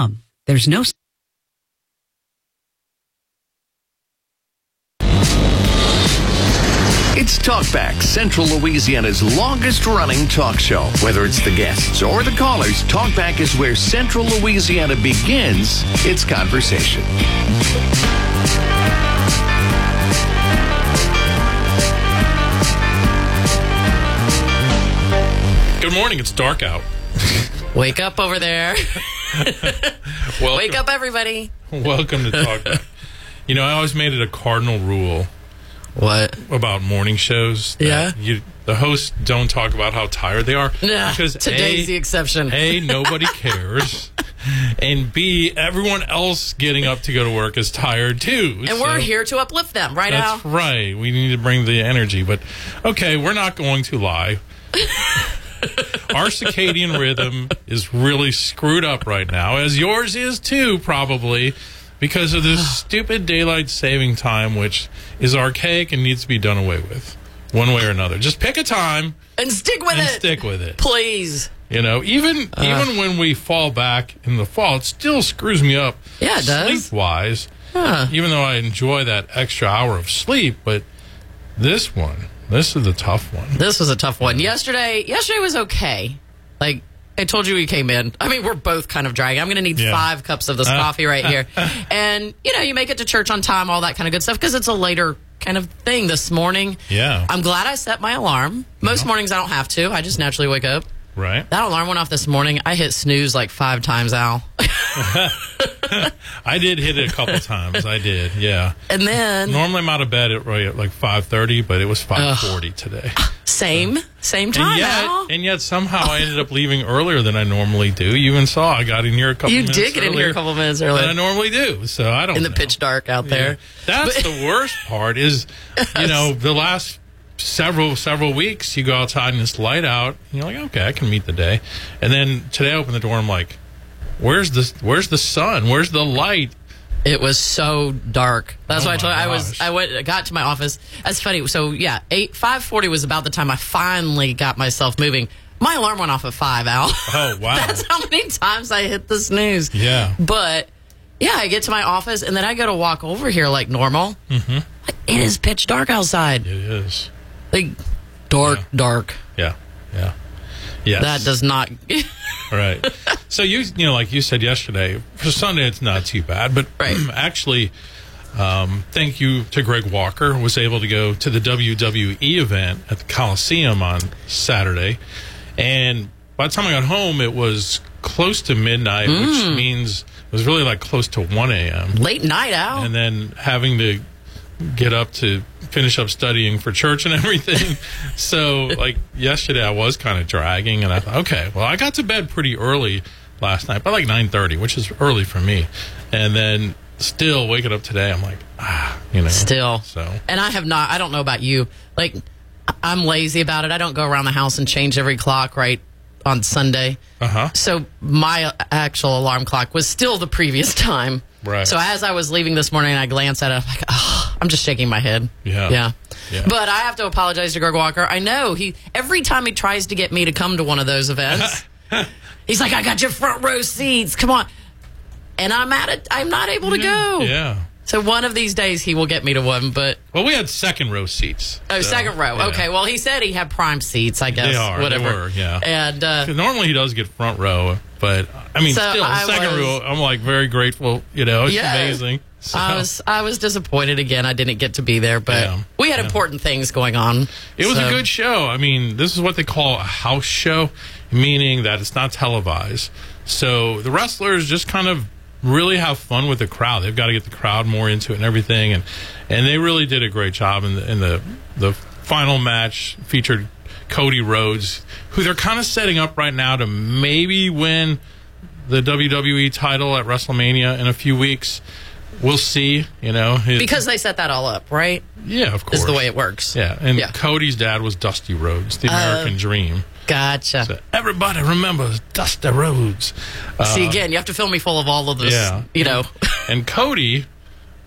TalkBack.com. There's no It's Talkback, Central Louisiana's longest running talk show. Whether it's the guests or the callers, Talkback is where Central Louisiana begins its conversation. Good morning. It's dark out. Wake up over there. Welcome, Wake up, everybody. Welcome to Talkback. you know, I always made it a cardinal rule What? about morning shows. that Yeah? You, the hosts don't talk about how tired they are. Nah, because today's A, the exception. A, nobody cares. and B, everyone else getting up to go to work is tired too. and we're here to uplift them, right That's now. right. We need to bring the energy. But okay, we're not going to lie. Our circadian rhythm is really screwed up right now, as yours is too, probably, because of this stupid daylight saving time, which is archaic and needs to be done away with, one way or another. Just pick a time And stick with and it. stick with it. Please. You know, even Uh. even when we fall back in the fall, it still screws me up. Yeah, it does. Sleep wise, Huh. even though I enjoy that extra hour of sleep, but this one, this is a tough one. This was a tough one. Yesterday, yesterday was okay. Like I told you, we came in. I mean, we're both kind of dragging. I'm going to need Yeah. five cups of this uh. coffee right here, and you know, you make it to church on time, all that kind of good stuff, because it's a later kind of thing this morning. Yeah. I'm glad I set my alarm. Most mornings I don't have to. I just naturally wake up. Right? That alarm went off this morning. I hit snooze like five times, Al. I did hit it a couple times. I did, yeah. And then Normally I'm out of bed at right at like five thirty, but it was five forty today. same, same And time, yet, Al. and yet somehow I ended up leaving earlier than I normally do. You even saw I got in here a couple. You minutes did get in here earlier a couple minutes than I normally do. So I don't in the know. pitch dark out there. That's But- the worst part. Is you know the last several several weeks you go outside and it's light out. And you're like, okay, I can meet the day. And then today I open the door. And I'm like, where's the where's the sun? Where's the light? It was so dark. That's Oh why I told my I was. I went. I got to my office. That's funny. So yeah, eight five forty was about the time I finally got myself moving. My alarm went off at five. Al. Oh wow. That's how many times I hit the snooze. Yeah. But yeah, I get to my office and then I go to walk over here like normal. Mm-hmm. It is pitch dark outside. it is. Like dark, dark. Yeah. Yeah. Yes. That does not. Right. so you you know like you said yesterday for Sunday it's not too bad, but Right. actually. Um, thank you to Greg Walker was able to go to the WWE event at the Coliseum on Saturday, and by the time I got home, it was close to midnight, which means it was really like close to one a.m. Late night out. and then having to get up to finish up studying for church and everything. so, like yesterday, I was kind of dragging, and I thought, okay, well, I got to bed pretty early last night, by like nine thirty, which is early for me, and then still waking up today, I'm like, ah, you know, Still. So, And I have not, I don't know about you. Like, I'm lazy about it. I don't go around the house and change every clock right on Sunday. uh huh, So my actual alarm clock was still the previous time. Right. So as I was leaving this morning, I glanced at it. I'm like, oh, I'm just shaking my head. Yeah. Yeah. Yeah. But I have to apologize to Greg Walker. I know he every time he tries to get me to come to one of those events, he's like, I got your front row seats. Come on. And I'm at it. I'm not able to go. yeah. So one of these days he will get me to one. But Well, we had second row seats. oh, so, second row. yeah. Okay. Well, he said he had prime seats. I guess. They are, they Whatever. were, yeah. And uh, Normally he does get front row, but I mean, So still I second was- row. I'm like very grateful. You know, it's Yeah. amazing. So- I was I was disappointed again. I didn't get to be there, but Yeah. we had important things going on. It was a good show. I mean, this is what they call a house show, meaning that it's not televised. So the wrestlers just kind of really have fun with the crowd. They've got to get the crowd more into it and everything, and and they really did a great job. in the in the the final match featured Cody Rhodes, who they're kind of setting up right now to maybe win the WWE title at WrestleMania in a few weeks. We'll see. You know, It- because they set that all up, right? yeah, of course, Is the way it works. yeah, and Yeah. Cody's dad was Dusty Rhodes, the oh. American Dream. Gotcha. So everybody remembers Dusty Rhodes. See uh, again, you have to fill me full of all of this. yeah. You know, And Cody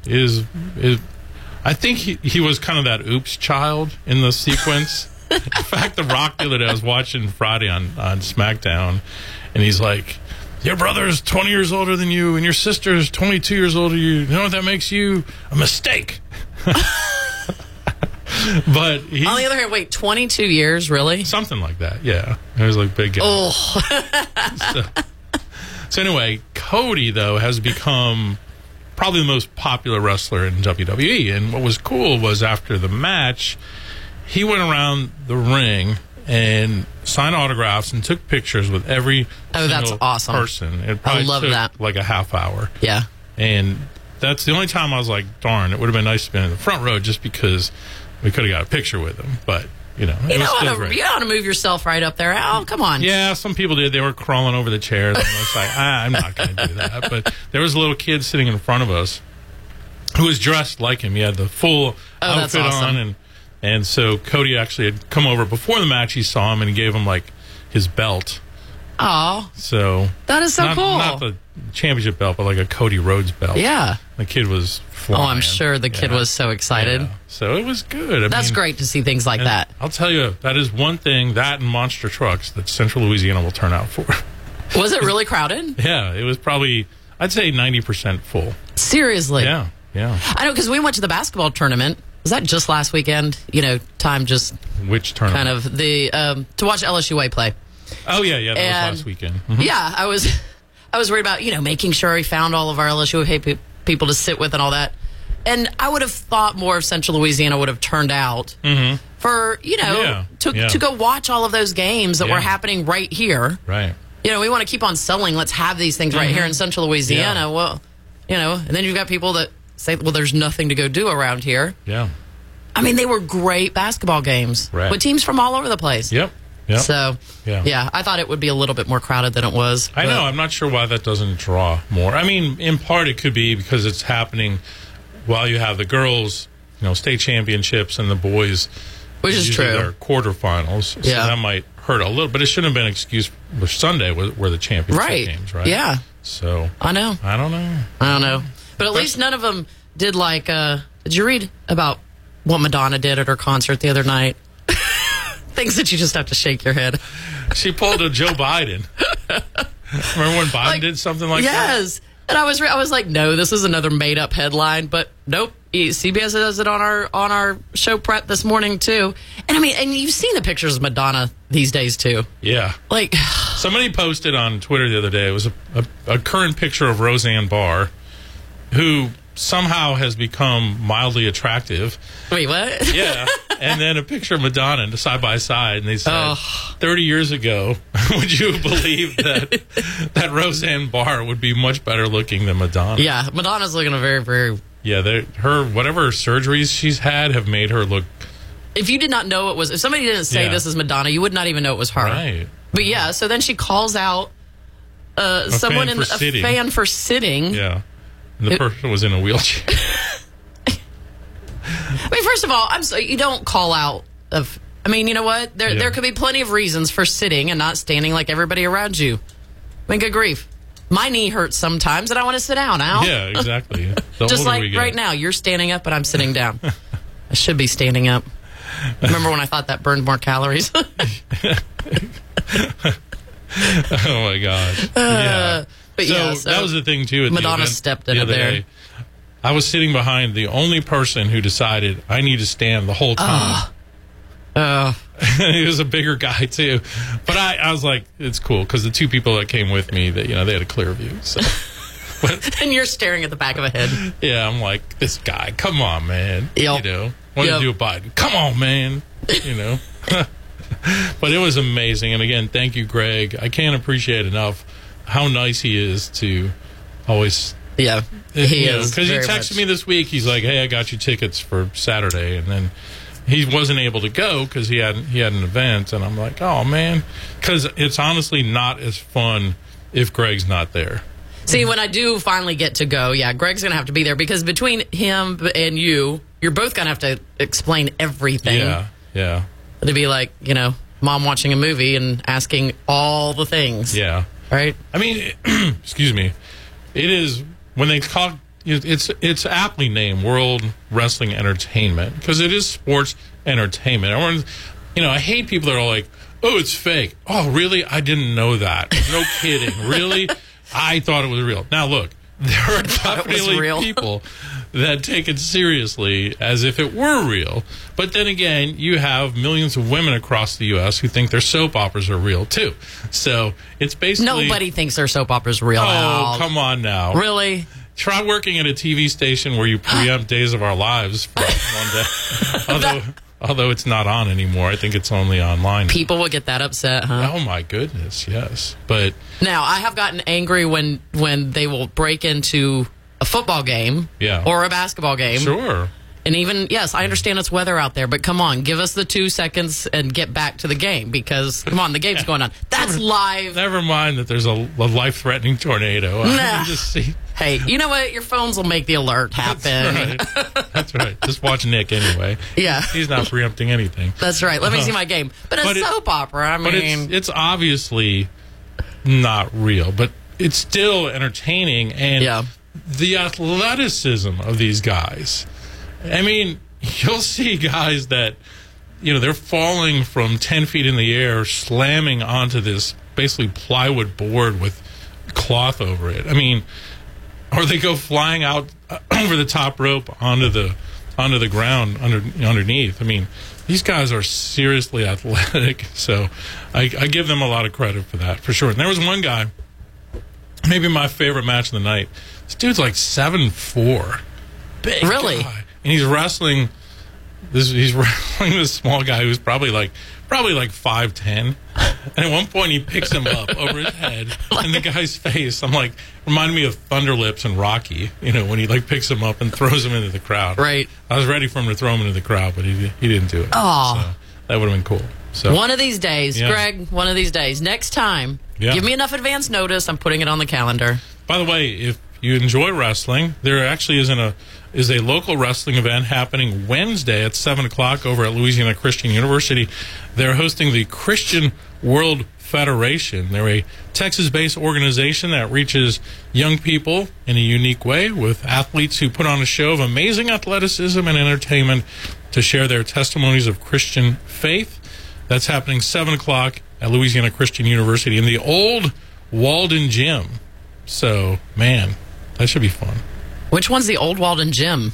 is is I think he, he was kind of that oops child in the sequence. in fact, The Rock the other day I was watching Friday on, on SmackDown and he's like your brother is 20 years older than you, and your sister is 22 years older than you. You know what that makes you? A mistake. but he, On the other hand, wait, 22 years, really? something like that. Yeah, it was like big. Guy. Oh, So, so anyway, Cody though has become probably the most popular wrestler in WWE. And what was cool was after the match, he went around the ring and signed autographs and took pictures with every Oh, that's awesome. person. It probably love that. like a half hour. yeah. And that's the only time I was like, darn, it would have been nice to be in the front row just because we could have got a picture with him. But, you know, it You was know, still how to, great. you how to move yourself right up there. Oh, come on. Yeah, some people did. They were crawling over the chairs. I was like, ah, I'm not going to do that. But there was a little kid sitting in front of us who was dressed like him. He had the full Oh, outfit awesome. on, and and so Cody actually had come over before the match. He saw him and he gave him like his belt. Oh, So that is so not, cool. not the championship belt, but like a Cody Rhodes belt. yeah. the kid was. Oh, I'm sure the kid Yeah. was so excited. Yeah. So it was good. I That's mean, great to see things like that. I'll tell you, that is one thing that and monster trucks that Central Louisiana will turn out for. Was it really crowded? Yeah, it was probably I'd say ninety percent full. Seriously. Yeah, yeah. I know because we went to the basketball tournament. Was that just last weekend? You know, time just Which tournament? kind of the um, to watch LSUA play. Oh yeah, yeah. That And- was last weekend. Mhm. Yeah, I was I was worried about you know making sure he found all of our LSUA pe- people to sit with and all that. And I would have thought more of Central Louisiana would have turned out for you know Yeah, to yeah. to go watch all of those games that Yeah. were happening right here. Right. you know, we want to keep on selling. Let's have these things right here in Central Louisiana. Mm-hmm. Well, you know, and then you've got people that say, well, there's nothing to go do around here. Yeah. I mean, they were great basketball games Right. with teams from all over the place. Yep. Yep. So, Yeah. yeah. I thought it would be a little bit more crowded than it was. I know. I'm not sure why that doesn't draw more. I mean, in part, it could be because it's happening while you have the girls, you know, state championships and the boys, Which is true. Their quarterfinals. So Yeah. that might hurt a little, but it shouldn't have been an excuse for Sunday were the championship Right. games, right? Yeah. So I know. I don't know. I don't know. But at least none of them did like, uh, did you read about what Madonna did at her concert the other night? Things that you just have to shake your head. She pulled a Joe Biden. Remember when Biden Like, did something like that? yes. And I was re- I was like, no, this is another made up headline, but nope. CBS does it on our on our show prep this morning too. And I mean, and you've seen the pictures of Madonna these days too. Yeah. Like, Somebody posted on Twitter the other day. It was a, a, a current picture of Roseanne Barr, who somehow has become mildly attractive. wait, what? Yeah. and then a picture of Madonna and side by side, and they said, Oh. 30 years ago, would you have believed that that Roseanne Barr would be much better looking than Madonna? yeah, Madonna's looking a very very. Yeah, her whatever surgeries she's had have made her look If you did not know it was, if somebody didn't say Yeah. this is Madonna, you would not even know it was her. right. But yeah, so then she calls out uh, someone in a sitting. fan for sitting. Yeah. And the person was in a wheelchair. I mean, first of all, I'm so you don't call out of. I mean, you know what? There Yeah. there could be plenty of reasons for sitting and not standing like everybody around you. I mean, good grief. My knee hurts sometimes, and I want to sit down. Al. yeah, exactly. Just like right now, you're standing up, but I'm sitting down. I should be standing up. Remember when I thought that burned more calories? Oh my gosh. Uh, yeah. But so, yeah, so that was the thing too. The Madonna event stepped in other there. day. I was sitting behind the only person who decided I need to stand the whole time. uh, he was a bigger guy too, but I, I was like, it's cool because the two people that came with me, that you know, they had a clear view. So and you're staring at the back of a head. yeah, I'm like, this guy, come on, man. Yep. You know, what Yep. to do a Biden? Come on, man. You know. but it was amazing, and again, thank you, Greg. I can't appreciate enough how nice he is to always Yeah, he is because he texted much. me this week. He's like, "Hey, I got you tickets for Saturday," and then he wasn't able to go because he had he had an event. And I'm like, "Oh man," because it's honestly not as fun if Greg's not there. See, when I do finally get to go, yeah, Greg's gonna have to be there because between him and you, you're both gonna have to explain everything. Yeah, yeah, To be like, you know, mom watching a movie and asking all the things. yeah. Right? I mean, excuse me. It is when they call it's it's aptly named World Wrestling Entertainment because it is sports entertainment. Everyone, you know, I hate people that are like, "Oh, it's fake." Oh, really? I didn't know that. No kidding. really? I thought it was real. Now look, there are definitely people that take it seriously as if it were real. But then again, you have millions of women across the U.S. who think their soap operas are real too. So it's basically Nobody thinks their soap opera's real. Oh, come on now! Really? Try working at a TV station where you preempt Days of Our Lives for one day. although, although it's not on anymore, I think it's only online. People will get that upset, huh? Oh my goodness, yes. But Now, I have gotten angry when when they will break into a football game Yeah. or a basketball game. sure. And even, yes, I understand it's weather out there, but come on, give us the two seconds and get back to the game because, come on, the game's going on. That's live. Never mind that there's a, a life-threatening tornado. I Nah. can just see. Hey, you know what? Your phones will make the alert happen. Right. That's right. Just watch Nick anyway. Yeah. He's not preempting anything. That's right. Let me see uh-huh. my game. But a But it- soap opera, I But mean, it's it's obviously not real, but it's still entertaining and Yeah. The athleticism of these guys. I mean, you'll see guys that you know they're falling from ten feet in the air, slamming onto this basically plywood board with cloth over it. I mean, or they go flying out over the top rope onto the onto the ground under underneath. I mean, these guys are seriously athletic, so I, I give them a lot of credit for that for sure. And there was one guy, maybe my favorite match of the night. This dude's like seven four, big Really? guy. and he's wrestling. This he's wrestling this small guy who's probably like probably like five ten, and at one point he picks him up over his head in the guy's face. I'm like, reminded me of Thunder Lips and Rocky. You know when he like picks him up and throws him into the crowd. Right. I was ready for him to throw him into the crowd, but he he didn't do it. Oh, So that would have been cool. So one of these days, Yeah. Greg, one of these days, next time, Yeah. give me enough advance notice. I'm putting it on the calendar. By the way, if you enjoy wrestling, there actually isn't a is a local wrestling event happening Wednesday at seven o'clock over at Louisiana Christian University. They're hosting the Christian World Federation. They're a Texas-based organization that reaches young people in a unique way with athletes who put on a show of amazing athleticism and entertainment to share their testimonies of Christian faith. That's happening seven o'clock at Louisiana Christian University in the old Walden Gym. So, man, that should be fun. Which one's the old Walden Gym?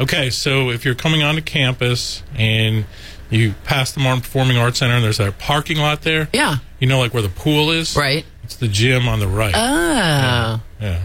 Okay, so if you're coming onto campus and you pass the Martin Performing Arts Center and there's that parking lot there, Yeah. you know, like where the pool is? Right. It's the gym on the right. Oh. yeah.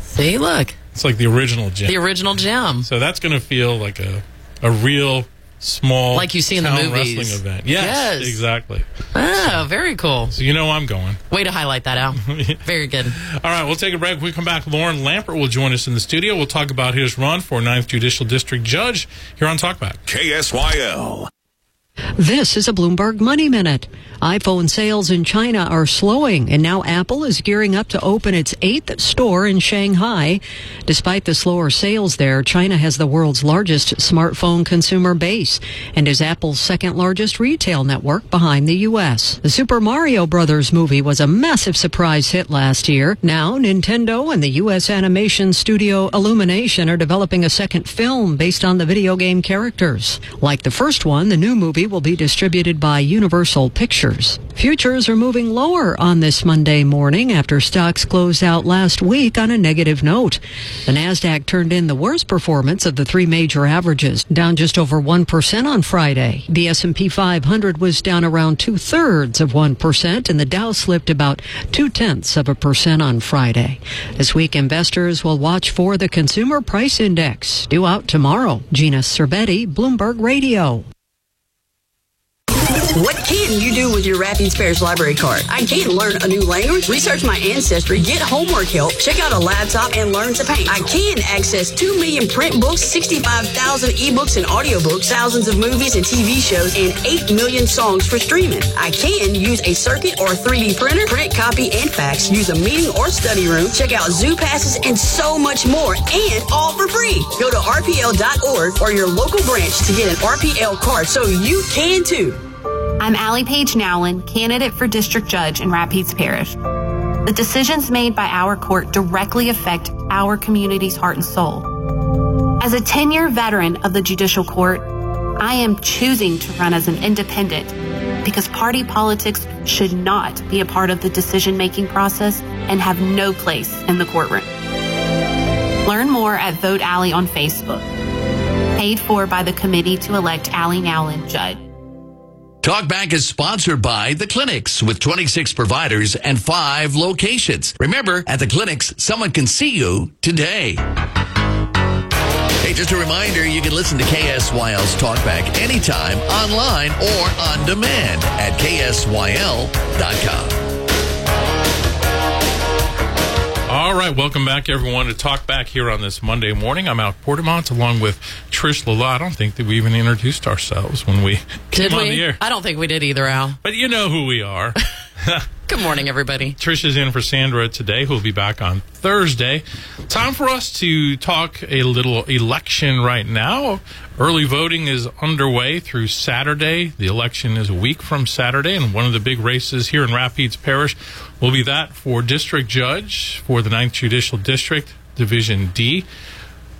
See, look. It's like the original gym. The original gym. so that's going to feel like a, a real small Like you see in the town movies. wrestling event. Yes, Yes. exactly. Oh, very cool. So you know I'm going. Way to highlight that out. Very good. All right, we'll take a break. When we come back, Lauren Lampert will join us in the studio. We'll talk about his run for 9th Judicial District Judge here on Talkback. KSYL. This is a Bloomberg Money Minute. iPhone sales in China are slowing, and now Apple is gearing up to open its eighth store in Shanghai. Despite the slower sales there, China has the world's largest smartphone consumer base and is Apple's second largest retail network behind the U.S. The Super Mario Brothers movie was a massive surprise hit last year. Now, Nintendo and the U.S. animation studio Illumination are developing a second film based on the video game characters. Like the first one, the new movie will be distributed by Universal Pictures. Futures are moving lower on this Monday morning after stocks closed out last week on a negative note. The Nasdaq turned in the worst performance of the three major averages, down just over 1% on Friday. The S&P 500 was down around two-thirds of 1% and the Dow slipped about two-tenths of a percent on Friday. This week, investors will watch for the Consumer Price Index, due out tomorrow. Gina Cervetti, Bloomberg Radio. What can you do with your Rapides Parish library card? I can learn a new language, research my ancestry, get homework help, check out a laptop, and learn to paint. I can access 2 million print books, 65,000 ebooks and audiobooks, thousands of movies and TV shows, and 8 million songs for streaming. I can use a Cricut or 3D printer, print, copy, and fax, use a meeting or study room, check out zoo passes, and so much more, and all for free. Go to rpl.org or your local branch to get an RPL card so you can too. I'm Allie Page Nowlin, candidate for District Judge in Rapides Parish. The decisions made by our court directly affect our community's heart and soul. As a 10 year veteran of the judicial court, I am choosing to run as an independent because party politics should not be a part of the decision making process and have no place in the courtroom. Learn more at Vote Allie on Facebook. Paid for by the committee to elect Allie Nowlin Judge. Talkback is sponsored by The Clinics with 26 providers and 5 locations. Remember, at The Clinics, someone can see you today. Hey, just a reminder, you can listen to KSYL's Talkback anytime, online, or on demand at KSYL.com. All right, welcome back, everyone, to Talk Back here on this Monday morning. I'm Al Portamont along with Trish Lala. I don't think that we even introduced ourselves when we Did came on we? the air. I don't think we did either, Al. But you know who we are. Good morning, everybody. Trish is in for Sandra today, who will be back on Thursday. Time for us to talk a little election right now. Early voting is underway through Saturday. The election is a week from Saturday, and one of the big races here in Rapides Parish will be that for district judge for the 9th Judicial District, Division D.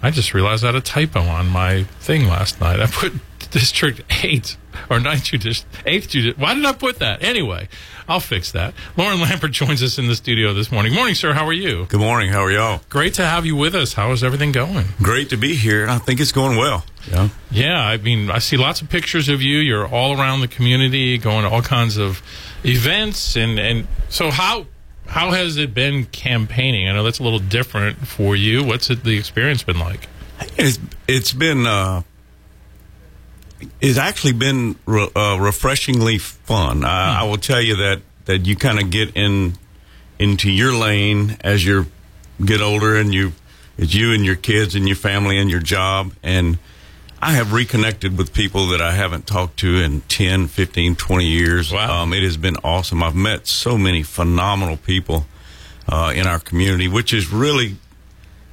I just realized I had a typo on my thing last night. I put District 8 or 9th Judicial, 8th Judicial. Why did I put that? Anyway, I'll fix that. Lauren Lampert joins us in the studio this morning. Morning, sir. How are you? Good morning. How are y'all? Great to have you with us. How is everything going? Great to be here, I think it's going well. Yeah. Yeah, I mean, I see lots of pictures of you. You're all around the community, going to all kinds of events, and and so how how has it been campaigning? I know that's a little different for you. What's it, the experience been like? It's it's been uh, it's actually been re- uh, refreshingly fun. I, I will tell you that that you kind of get in into your lane as you get older, and you it's you and your kids and your family and your job and. I have reconnected with people that I haven't talked to in 10, 15, 20 years. Wow. Um, it has been awesome. I've met so many phenomenal people uh, in our community, which is really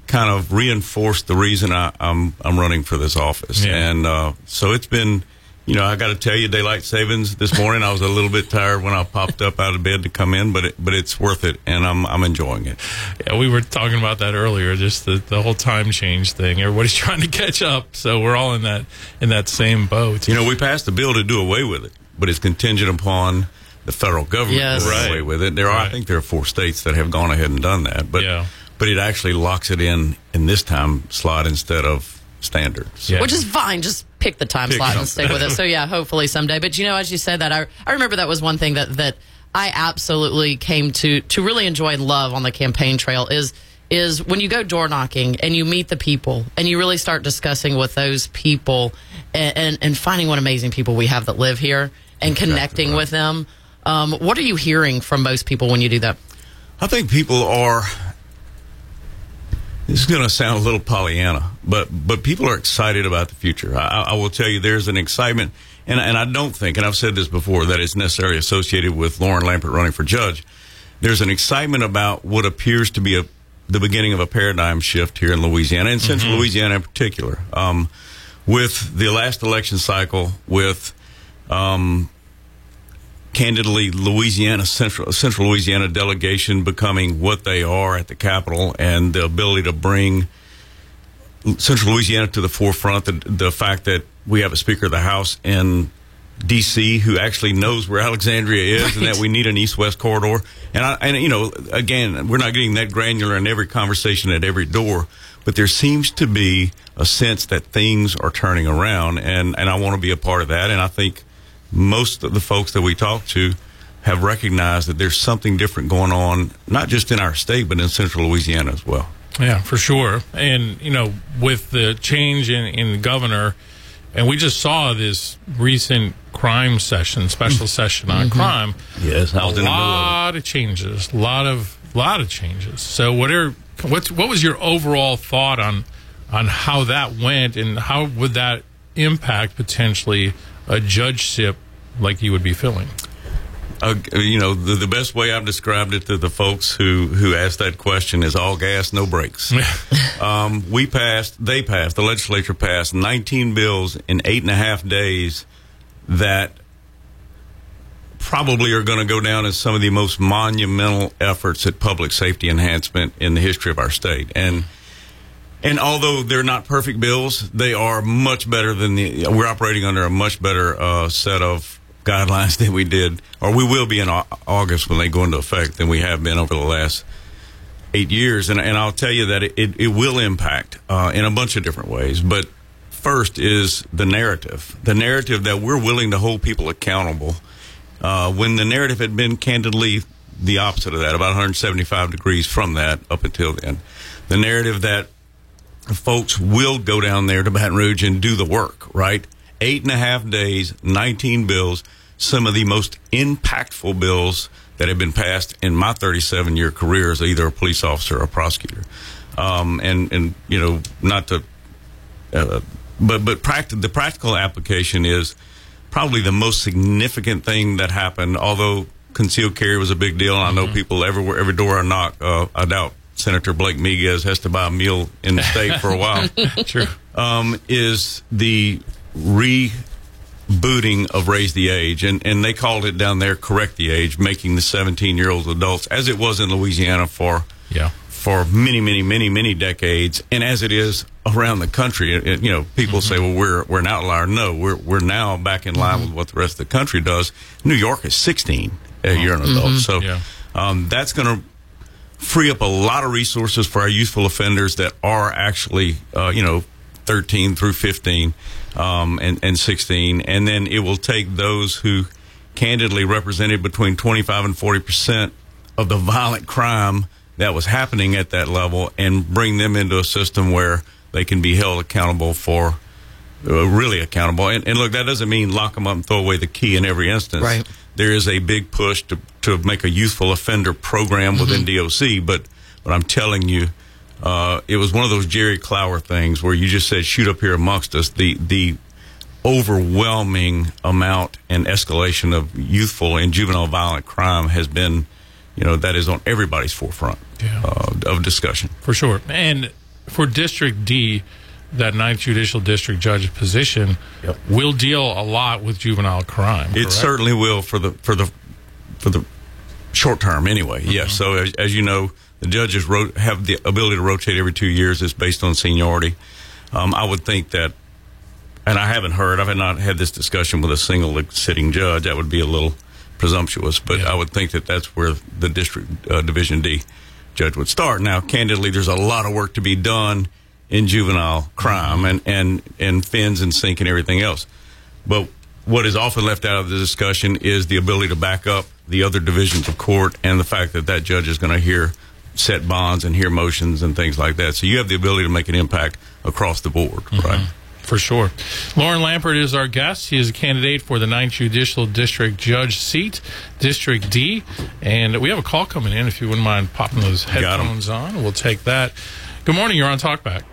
kind of reinforced the reason I, I'm I'm running for this office. Yeah. And uh, so it's been, you know, I got to tell you, daylight savings this morning. I was a little bit tired when I popped up out of bed to come in, but it, but it's worth it, and I'm I'm enjoying it. Yeah, we were talking about that earlier. Just the, the whole time change thing. Everybody's trying to catch up, so we're all in that in that same boat. You know, we passed a bill to do away with it, but it's contingent upon the federal government Yes. doing Right. away with it. There are, I think, there are four states that have gone ahead and done that, but Yeah. But it actually locks it in in this time slot instead of standard. So Yeah. Which is fine. Just pick the time Pick slot and something. stick with it. So yeah, hopefully someday. But you know, as you said that, I I remember that was one thing that that I absolutely came to to really enjoy and love on the campaign trail is is when you go door knocking and you meet the people and you really start discussing with those people and and, and finding what amazing people we have that live here and connecting with them. Um, what are you hearing from most people when you do that? I think people are. This is going to sound a little Pollyanna, but but people are excited about the future. I, I will tell you, there's an excitement, and and I don't think, and I've said this before, that it's necessarily associated with Lauren Lampert running for judge. There's an excitement about what appears to be a the beginning of a paradigm shift here in Louisiana, and Central Louisiana in particular, um, with the last election cycle, with um, candidly Louisiana Central Central Louisiana delegation becoming what they are at the Capitol and the ability to bring Central Louisiana to the forefront. The, the fact that we have a Speaker of the House in D.C. who actually knows where Alexandria is and that we need an east-west corridor. And I, and you know, again, we're not getting that granular in every conversation at every door, but there seems to be a sense that things are turning around, and and I want to be a part of that. And I think most of the folks that we talk to have recognized that there's something different going on, not just in our state, but in Central Louisiana as well. Yeah, for sure. And you know, with the change in in the governor, and we just saw this recent crime session, special mm. session on mm-hmm. crime. Yes, I a was in the of lot of changes, a lot of lot of changes. So, what are what's what was your overall thought on on how that went, and how would that impact potentially a judgeship like you would be filling? uh, you know, the, the best way I've described it to the folks who, who asked that question is all gas, no brakes. um, we passed, they passed, the legislature passed 19 bills in eight and a half days that probably are going to go down as some of the most monumental efforts at public safety enhancement in the history of our state. And and although they're not perfect bills, they are much better than the. We're operating under a much better uh, set of guidelines than we did, or we will be in August when they go into effect than we have been over the last eight years. And, and I'll tell you that it, it, it will impact uh, in a bunch of different ways. But first is the narrative the narrative that we're willing to hold people accountable. Uh, when the narrative had been candidly the opposite of that, about 175 degrees from that up until then. The narrative that folks will go down there to Baton Rouge and do the work, right? Eight and a half days, 19 bills, some of the most impactful bills that have been passed in my 37 year career as either a police officer or a prosecutor. Um, and, and, you know, not to, uh, but, but practi- the practical application is probably the most significant thing that happened, although concealed carry was a big deal. And I know people everywhere, every door I knock, uh, I doubt Senator Blake Miguez has to buy a meal in the state for a while. True. Um, is the rebooting of Raise the Age. And, and they called it down there Correct the Age, making the 17 year olds adults, as it was in Louisiana for Yeah. for many, many, many, many decades, and as it is around the country. It- you know, people mm-hmm. say, "Well, we're we're an outlier." No, we're we're now back in line mm-hmm. with what the rest of the country does. New York is 16 uh, a year an mm-hmm. adult, so Yeah. um, that's going to free up a lot of resources for our youthful offenders that are actually, uh, you know, 13 through 15 um, and, and 16. And then it will take those who candidly represented between 25 and 40 percent of the violent crime that was happening at that level and bring them into a system where they can be held accountable for uh, really accountable. And, and look, that doesn't mean lock them up and throw away the key in every instance. Right. There is a big push to, to make a youthful offender program within DOC, but but I'm telling you, uh, it was one of those Jerry Clower things where you just said shoot up here amongst us. The the overwhelming amount and escalation of youthful and juvenile violent crime has been, you know, that is on everybody's forefront Yeah. uh, of discussion. For sure. And for District D, that ninth judicial district judge position Yep. will deal a lot with juvenile crime. It correct? certainly will for the for the for the short term anyway. Yes. So as, as you know, the judges ro- have the ability to rotate every two years. It's based on seniority. Um, I would think that, and I haven't heard. I've not had this discussion with a single sitting judge. That would be a little presumptuous, but Yeah. I would think that that's where the district uh, division D judge would start. Now, candidly, there's a lot of work to be done in juvenile crime and and and fins and CINC and everything else. But what is often left out of the discussion is the ability to back up the other divisions of court and the fact that that judge is going to hear set bonds and hear motions and things like that. So you have the ability to make an impact across the board, mm-hmm. right? For sure. Lauren Lampert is our guest. He is a candidate for the Ninth Judicial District Judge seat, District D. And we have a call coming in. If you wouldn't mind popping those headphones on, we'll take that. Good morning. You're on Talkback.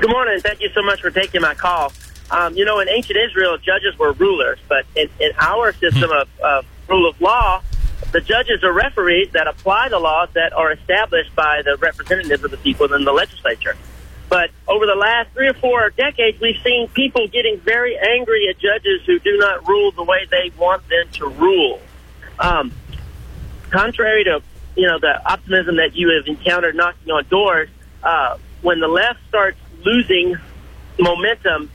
Good morning. Thank you so much for taking my call. Um, you know, in ancient Israel, judges were rulers, but in, in our system of, of rule of law, the judges are referees that apply the laws that are established by the representatives of the people in the legislature. But over the last three or four decades, we've seen people getting very angry at judges who do not rule the way they want them to rule. Um, contrary to you know the optimism that you have encountered knocking on doors, uh, when the left starts losing momentum,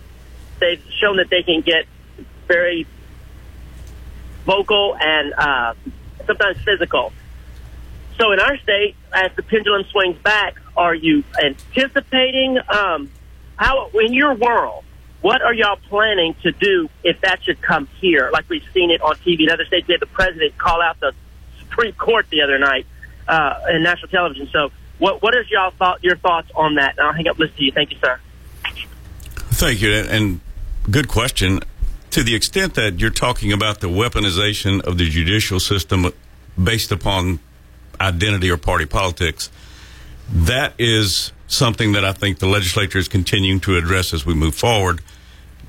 they've shown that they can get very vocal and uh, sometimes physical. So in our state, as the pendulum swings back, are you anticipating um, how in your world? What are y'all planning to do if that should come here? Like we've seen it on TV in other states. We had the president call out the Supreme Court the other night uh, in national television. So, what what is y'all thought your thoughts on that? And I'll hang up. Listen to you. Thank you, sir. Thank you, and- and good question. To the extent that you're talking about the weaponization of the judicial system based upon identity or party politics, that is something that I think the legislature is continuing to address as we move forward.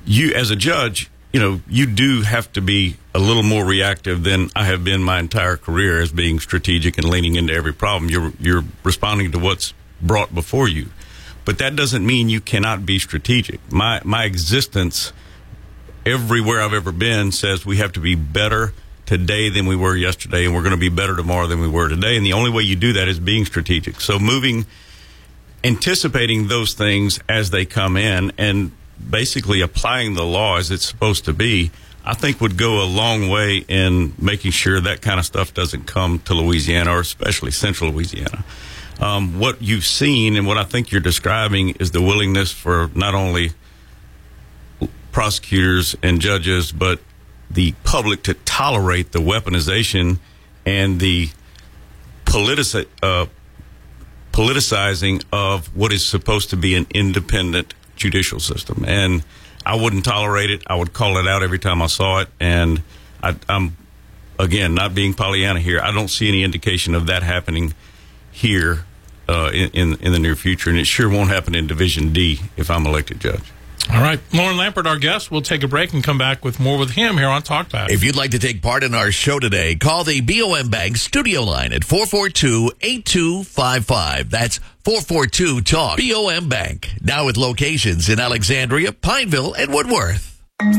You, as a judge, you know, you do have to be a little more reactive than I have been my entire career as being strategic and leaning into every problem. You're you're responding to what's brought before you. But that doesn't mean you cannot be strategic. My my existence everywhere I've ever been says we have to be better today than we were yesterday and we're going to be better tomorrow than we were today and the only way you do that is being strategic. So moving anticipating those things as they come in and basically applying the law as it's supposed to be I think would go a long way in making sure that kind of stuff doesn't come to Louisiana or especially central Louisiana. Um, what you've seen and what I think you're describing is the willingness for not only prosecutors and judges, but the public to tolerate the weaponization and the politici- uh, politicizing of what is supposed to be an independent judicial system. And I wouldn't tolerate it. I would call it out every time I saw it. And I, I'm, again, not being Pollyanna here, I don't see any indication of that happening here uh, in, in, in the near future. And it sure won't happen in Division D if I'm elected judge. All right. Lauren Lampert, our guest. We'll take a break and come back with more with him here on Talkback. If you'd like to take part in our show today, call the BOM Bank studio line at 442-8255. That's 442-TALK. BOM Bank. Now with locations in Alexandria, Pineville, and Woodworth.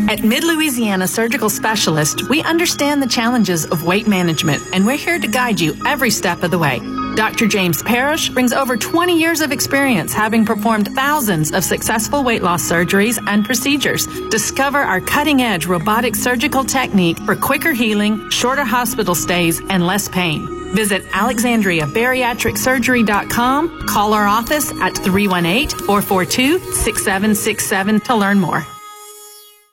At Mid Louisiana Surgical Specialist, we understand the challenges of weight management, and we're here to guide you every step of the way. Dr. James Parrish brings over 20 years of experience having performed thousands of successful weight loss surgeries and procedures. Discover our cutting edge robotic surgical technique for quicker healing, shorter hospital stays, and less pain. Visit AlexandriaBariatricSurgery.com. Call our office at 318 442 6767 to learn more.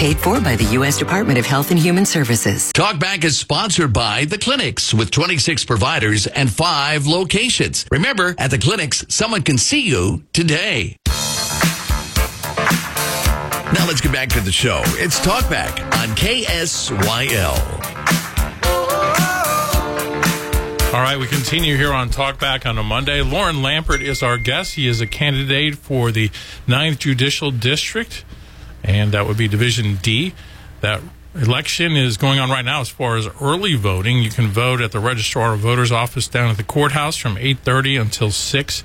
Paid for by the U.S. Department of Health and Human Services. Talkback is sponsored by The Clinics with 26 providers and five locations. Remember, at The Clinics, someone can see you today. Now let's get back to the show. It's Talkback on KSYL. All right, we continue here on Talkback on a Monday. Lauren Lampert is our guest. He is a candidate for the 9th Judicial District, and that would be Division D. That election is going on right now as far as early voting. You can vote at the Registrar of Voters office down at the courthouse from 8.30 until 6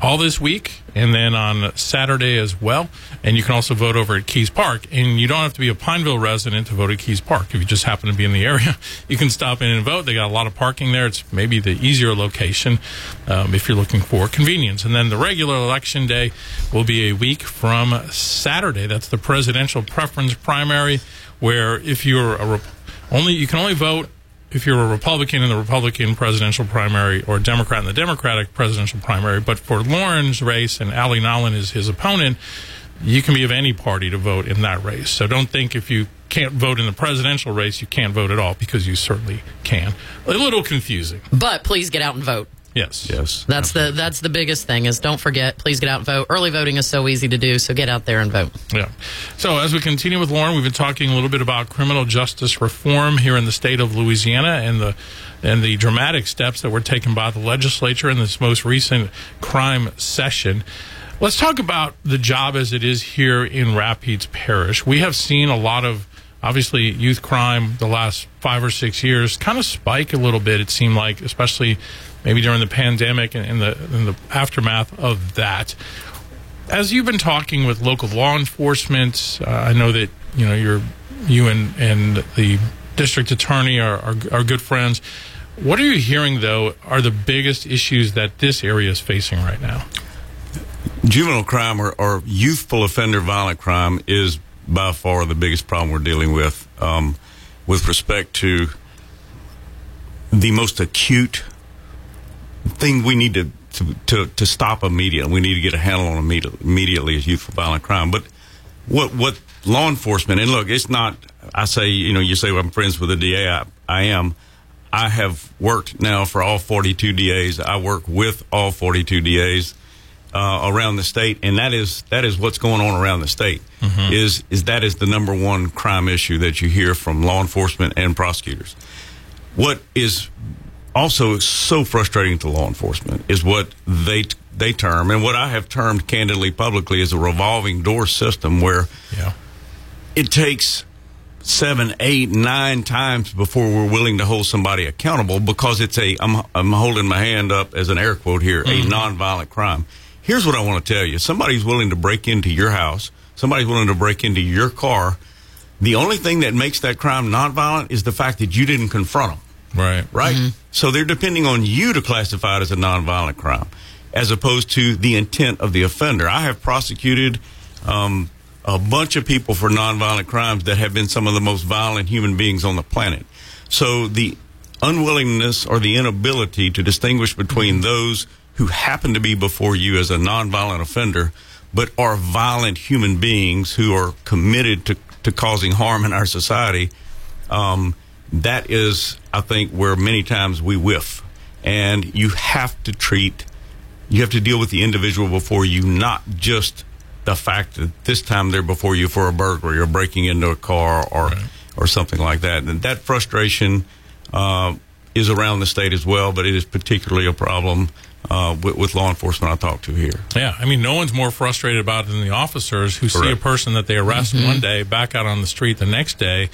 all this week and then on Saturday as well. And you can also vote over at Kees Park. And you don't have to be a Pineville resident to vote at Kees Park. If you just happen to be in the area, you can stop in and vote. They got a lot of parking there. It's maybe the easier location um, if you're looking for convenience. And then the regular election day will be a week from Saturday. That's the presidential preference primary, where if you're a only you can only vote if you're a Republican in the Republican presidential primary or a Democrat in the Democratic presidential primary. But for Lauren's race and Allie Nowlin is his opponent, you can be of any party to vote in that race. So don't think if you can't vote in the presidential race, you can't vote at all because you certainly can. A little confusing. But please get out and vote. Yes. Yes. That's the that's the biggest thing is don't forget, please get out and vote. Early voting is so easy to do, so get out there and vote. Yeah. So as we continue with Lauren, we've been talking a little bit about criminal justice reform here in the state of Louisiana and the and the dramatic steps that were taken by the legislature in this most recent crime session. Let's talk about the job as it is here in Rapides Parish. We have seen a lot of obviously youth crime the last five or six years kind of spike a little bit. It seemed like, especially maybe during the pandemic and in the in the aftermath of that. As you've been talking with local law enforcement, uh, I know that you know you're you and and the district attorney are, are are good friends. What are you hearing though are the biggest issues that this area is facing right now? Juvenile crime or, or youthful offender violent crime is by far the biggest problem we're dealing with um, with respect to the most acute thing we need to, to, to, to stop immediately. We need to get a handle on immediately, immediately is youthful violent crime. But what what law enforcement and look, it's not. I say you know you say well, I'm friends with the DA. I, I am. I have worked now for all 42 DAs. I work with all 42 DAs uh, around the state, and that is that is what's going on around the state. Mm-hmm. Is is that is the number one crime issue that you hear from law enforcement and prosecutors. What is also so frustrating to law enforcement is what they they term and what I have termed candidly publicly is a revolving door system, where yeah. it takes seven, eight, nine times before we're willing to hold somebody accountable because it's a, I'm, I'm holding my hand up as an air quote here, a mm-hmm. nonviolent crime. Here's what I want to tell you. Somebody's willing to break into your house. Somebody's willing to break into your car. The only thing that makes that crime nonviolent is the fact that you didn't confront them. Right. Right? So they're depending on you to classify it as a nonviolent crime as opposed to the intent of the offender. I have prosecuted um, a bunch of people for nonviolent crimes that have been some of the most violent human beings on the planet. So the unwillingness or the inability to distinguish between those who happen to be before you as a nonviolent offender, but are violent human beings who are committed to, to causing harm in our society, um, that is, I think, where many times we whiff. And you have to treat, you have to deal with the individual before you, not just the fact that this time they're before you for a burglary or breaking into a car or or something like that. And that frustration uh, is around the state as well, but it is particularly a problem uh, with, with law enforcement I talk to here. Yeah, I mean, no one's more frustrated about it than the officers who see a person that they arrest Mhm. one day, back out on the street the next day.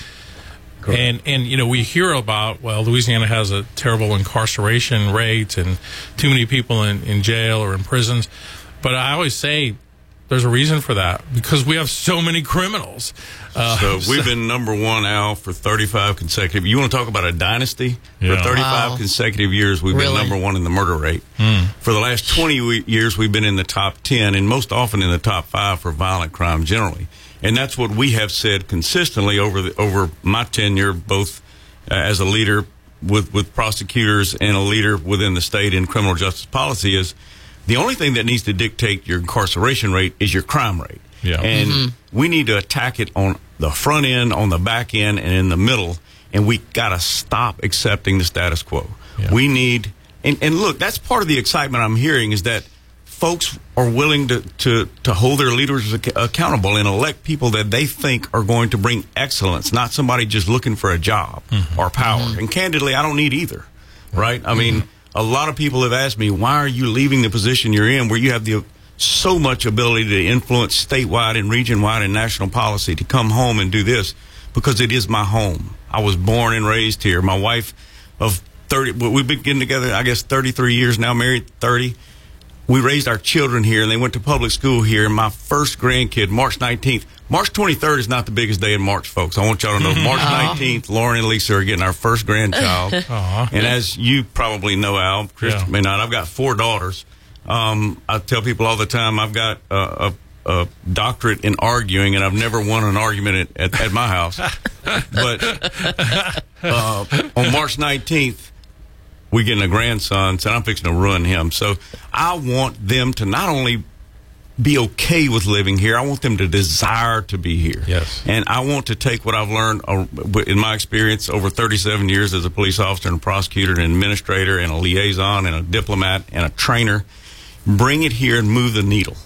And and you know we hear about well Louisiana has a terrible incarceration rate and too many people in, in jail or in prisons, but I always say there's a reason for that because we have so many criminals. Uh, so we've been number one, Al, for 35 consecutive. You want to talk about a dynasty? Yeah. For 35 Wow. consecutive years, we've Really? been number one in the murder rate. For the last 20 years, we've been in the top 10 and most often in the top five for violent crime generally. And that's what we have said consistently over the, over my tenure, both uh, as a leader with, with prosecutors and a leader within the state in criminal justice policy is the only thing that needs to dictate your incarceration rate is your crime rate. Yeah. And Mhm. we need to attack it on the front end, on the back end, and in the middle. And we got to stop accepting the status quo. We need, and, and look, that's part of the excitement I'm hearing is that folks are willing to, to, to hold their leaders ac- accountable and elect people that they think are going to bring excellence, not somebody just looking for a job mm-hmm. or power. Mm-hmm. And candidly, I don't need either, right? I mean, mm-hmm. a lot of people have asked me, why are you leaving the position you're in where you have the so much ability to influence statewide and region-wide and national policy to come home and do this because it is my home. I was born and raised here. My wife of 30, we've been getting together, I guess, 33 years now, married 30. We raised our children here and they went to public school here. And my first grandkid, March 19th. March 23rd is not the biggest day in March, folks. I want y'all to know March Aw. 19th, Loren and Lisa are getting our first grandchild. And as you probably know, Al, Chris Yeah. may not, I've got four daughters. Um, I tell people all the time I've got uh, a, a doctorate in arguing, and I've never won an argument at, at, at my house. but uh, on March 19th, we getting a grandson, so I'm fixing to ruin him. So I want them to not only be okay with living here, I want them to desire to be here. Yes. And I want to take what I've learned uh, in my experience over 37 years as a police officer and a prosecutor and an administrator and a liaison and a diplomat and a trainer, bring it here and move the needle.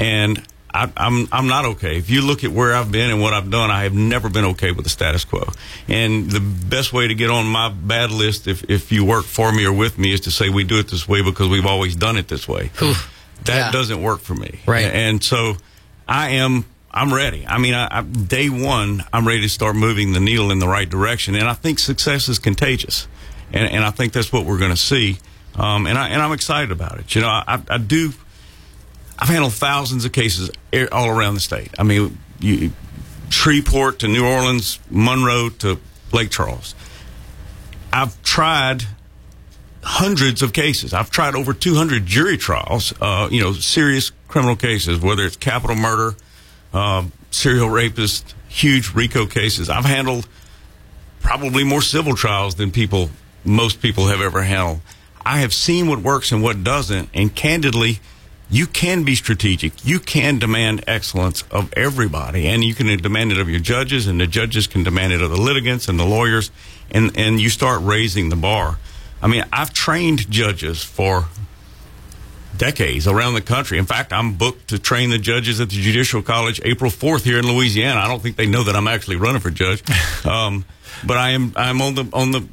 And I, I'm I'm not okay. If you look at where I've been and what I've done, I have never been okay with the status quo. And the best way to get on my bad list, if if you work for me or with me, is to say we do it this way because we've always done it this way. That Yeah. doesn't work for me. Right. And so I am. I'm ready. I mean, I, I, day one, I'm ready to start moving the needle in the right direction, and I think success is contagious, and, and I think that's what we're going to see. Um, and I and I'm excited about it. You know, I, I do. I've handled thousands of cases all around the state. I mean, you, Shreveport to New Orleans, Monroe to Lake Charles. I've tried hundreds of cases. I've tried over 200 jury trials, uh, you know, serious criminal cases, whether it's capital murder, uh, serial rapist, huge RICO cases. I've handled probably more civil trials than people, most people have ever handled. I have seen what works and what doesn't, and candidly, you can be strategic. You can demand excellence of everybody, and you can demand it of your judges, and the judges can demand it of the litigants and the lawyers, and, and you start raising the bar. I mean, I've trained judges for decades around the country. In fact, I'm booked to train the judges at the Judicial College April 4th here in Louisiana. I don't think they know that I'm actually running for judge. Um, but I am, I'm on the, on the,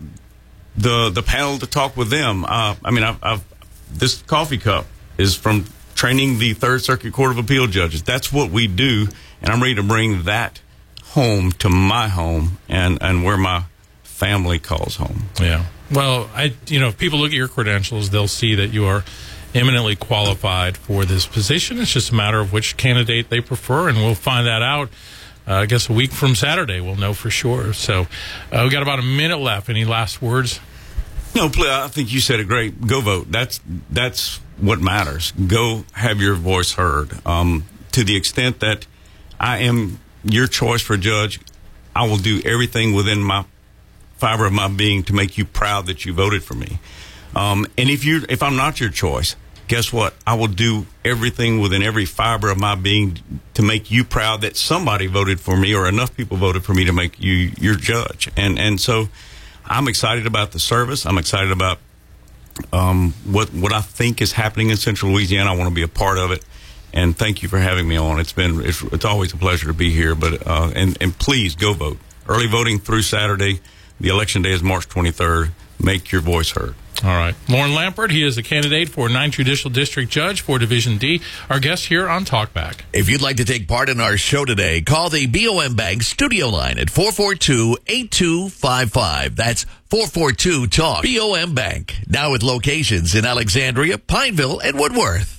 the, the panel to talk with them. Uh, I mean, I've, I've, this coffee cup is from training the Third Circuit Court of Appeal judges. That's what we do. And I'm ready to bring that home to my home and, and where my family calls home. Yeah. Well, I you know, if people look at your credentials, they'll see that you are eminently qualified for this position. It's just a matter of which candidate they prefer, and we'll find that out. Uh, I guess a week from Saturday, we'll know for sure. So, uh, we got about a minute left. Any last words? No, please, I think you said it great. Go vote. That's that's what matters. Go have your voice heard. Um, to the extent that I am your choice for judge, I will do everything within my fiber of my being to make you proud that you voted for me. Um, and if you if I'm not your choice, guess what? I will do everything within every fiber of my being to make you proud that somebody voted for me or enough people voted for me to make you your judge. And and so I'm excited about the service. I'm excited about um, what what I think is happening in Central Louisiana. I want to be a part of it. And thank you for having me on. It's been it's, it's always a pleasure to be here. But uh, and and please go vote. Early voting through Saturday. The election day is March 23rd. Make your voice heard. All right. Loren Lampert, he is a candidate for 9th Judicial District Judge for Division D. Our guest here on Talkback. If you'd like to take part in our show today, call the BOM Bank studio line at 442-8255. That's 442-TALK. BOM Bank, now with locations in Alexandria, Pineville, and Woodworth.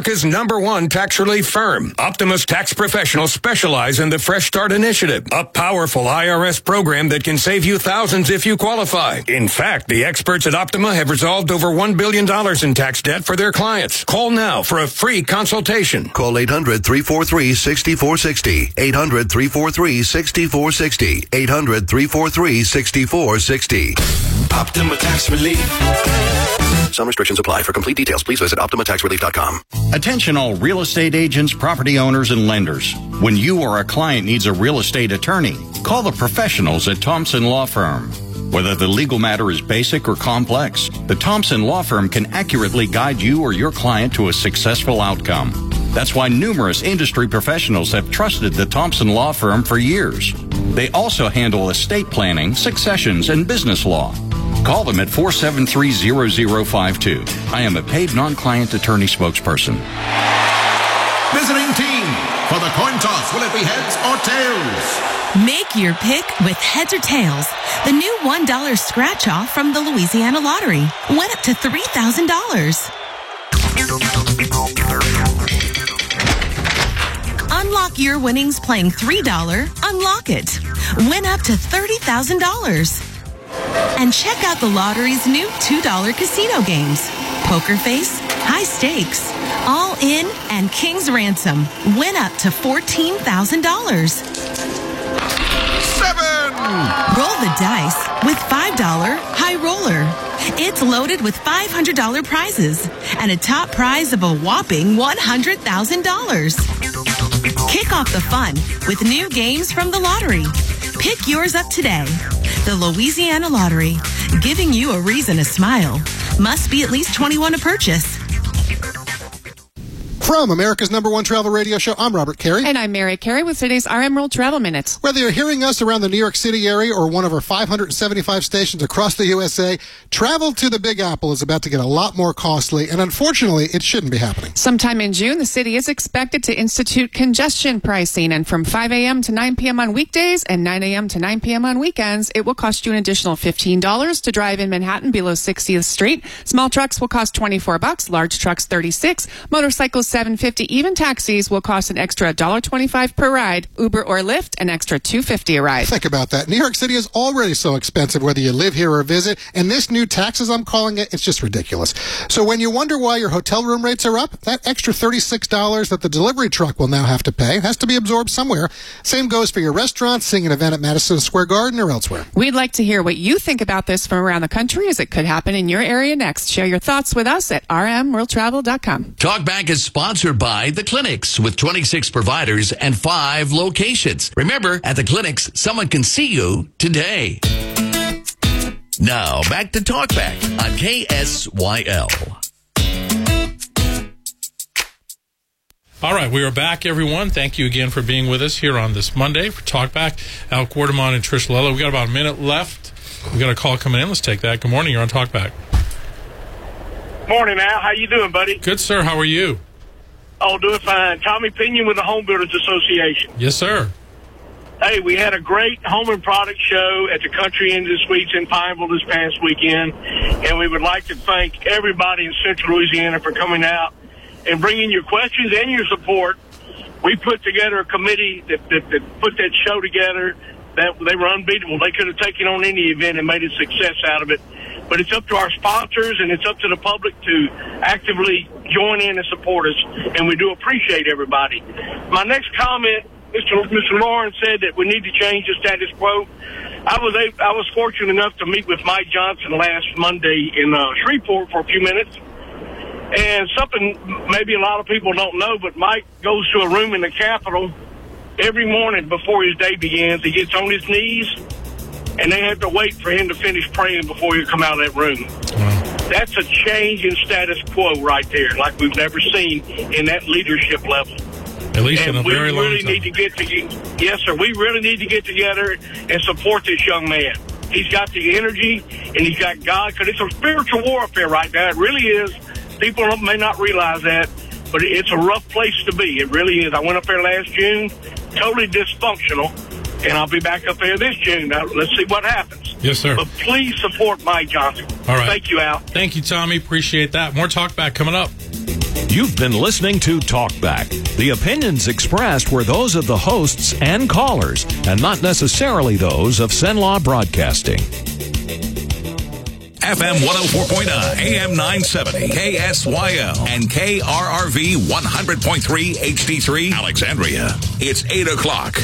America's number one tax relief firm. Optimus Tax Professionals specialize in the Fresh Start Initiative, a powerful IRS program that can save you thousands if you qualify. In fact, the experts at Optima have resolved over $1 billion in tax debt for their clients. Call now for a free consultation. Call 800 343 6460. 800 343 6460. 800 343 6460. Optima Tax Relief. Some restrictions apply. For complete details, please visit OptimaTaxRelief.com. Attention all real estate agents, property owners, and lenders. When you or a client needs a real estate attorney, call the professionals at Thompson Law Firm. Whether the legal matter is basic or complex, the Thompson Law Firm can accurately guide you or your client to a successful outcome. That's why numerous industry professionals have trusted the Thompson Law Firm for years. They also handle estate planning, successions, and business law. Call them at 473-0052. I am a paid non-client attorney spokesperson. Visiting team for the coin toss. Will it be heads or tails? Make your pick with heads or tails. The new $1 scratch off from the Louisiana Lottery went up to $3,000. Unlock your winnings playing $3. Unlock it. Win up to $30,000. And check out the lottery's new $2 casino games Poker Face, High Stakes, All In, and King's Ransom. Win up to $14,000. Seven! Roll the dice with $5 High Roller. It's loaded with $500 prizes and a top prize of a whopping $100,000. Kick off the fun with new games from the lottery. Pick yours up today. The Louisiana Lottery, giving you a reason to smile. Must be at least 21 to purchase. From America's number one travel radio show, I'm Robert Carey. And I'm Mary Carey with today's RM World Travel Minutes. Whether you're hearing us around the New York City area or one of our 575 stations across the USA, travel to the Big Apple is about to get a lot more costly, and unfortunately, it shouldn't be happening. Sometime in June, the city is expected to institute congestion pricing, and from 5 a.m. to 9 p.m. on weekdays and 9 a.m. to 9 p.m. on weekends, it will cost you an additional $15 to drive in Manhattan below 60th Street. Small trucks will cost 24 bucks, large trucks 36, motorcycles 750 even taxis will cost an extra $1.25 per ride uber or lyft an extra 250 a ride. Think about that. New york city is already so expensive whether you live here or visit and this new taxes i'm calling it it's just ridiculous. So when you wonder why your hotel room rates are up that extra $36 that the delivery truck will now have to pay has to be absorbed somewhere. Same goes for your restaurant seeing an event at madison square garden or elsewhere. We'd like to hear what you think about this from around the country as it could happen in your area next. Share your thoughts with us at rmworldtravel.com talkback is sponsored sponsored by The Clinics with 26 providers and five locations. Remember, at The Clinics, someone can see you today. Now, back to Talkback on KSYL. All right, we are back, everyone. Thank you again for being with us here on this Monday for Talkback. Al Quartermon and Trish Lello. We got about a minute left. We got a call coming in. Let's take that. Good morning. You're on Talkback. Morning, Al. How you doing, buddy? Good, sir. How are you? Oh, doing fine. Tommy Pinion with the Home Builders Association. Yes, sir. Hey, we had a great home and product show at the Country Inn and Suites in Pineville this past weekend, and we would like to thank everybody in Central Louisiana for coming out and bringing your questions and your support. We put together a committee that, that, that put that show together. That they were unbeatable. They could have taken on any event and made a success out of it. But it's up to our sponsors and it's up to the public to actively join in and support us. And we do appreciate everybody. My next comment, Mr. Mr. Lawrence said that we need to change the status quo. I was a, I was fortunate enough to meet with Mike Johnson last Monday in uh, Shreveport for a few minutes. And something maybe a lot of people don't know, but Mike goes to a room in the Capitol every morning before his day begins. He gets on his knees, and they have to wait for him to finish praying before he come out of that room. That's a change in status quo right there, like we've never seen in that leadership level. At least and in a we very long really time. need to get together. Yes, sir. We really need to get together and support this young man. He's got the energy and he's got God because it's a spiritual warfare right now. It really is. People may not realize that, but it's a rough place to be. It really is. I went up there last June, totally dysfunctional, and I'll be back up there this June. Now, let's see what happens. Yes, sir. But please support Mike Johnson. All right. Thank you, Al. Thank you, Tommy. Appreciate that. More Talkback coming up. You've been listening to Talkback. The opinions expressed were those of the hosts and callers, and not necessarily those of Cenla Broadcasting. FM 104.9, AM 970, KSYL, and KRRV 100.3 HD3 Alexandria. It's 8 o'clock.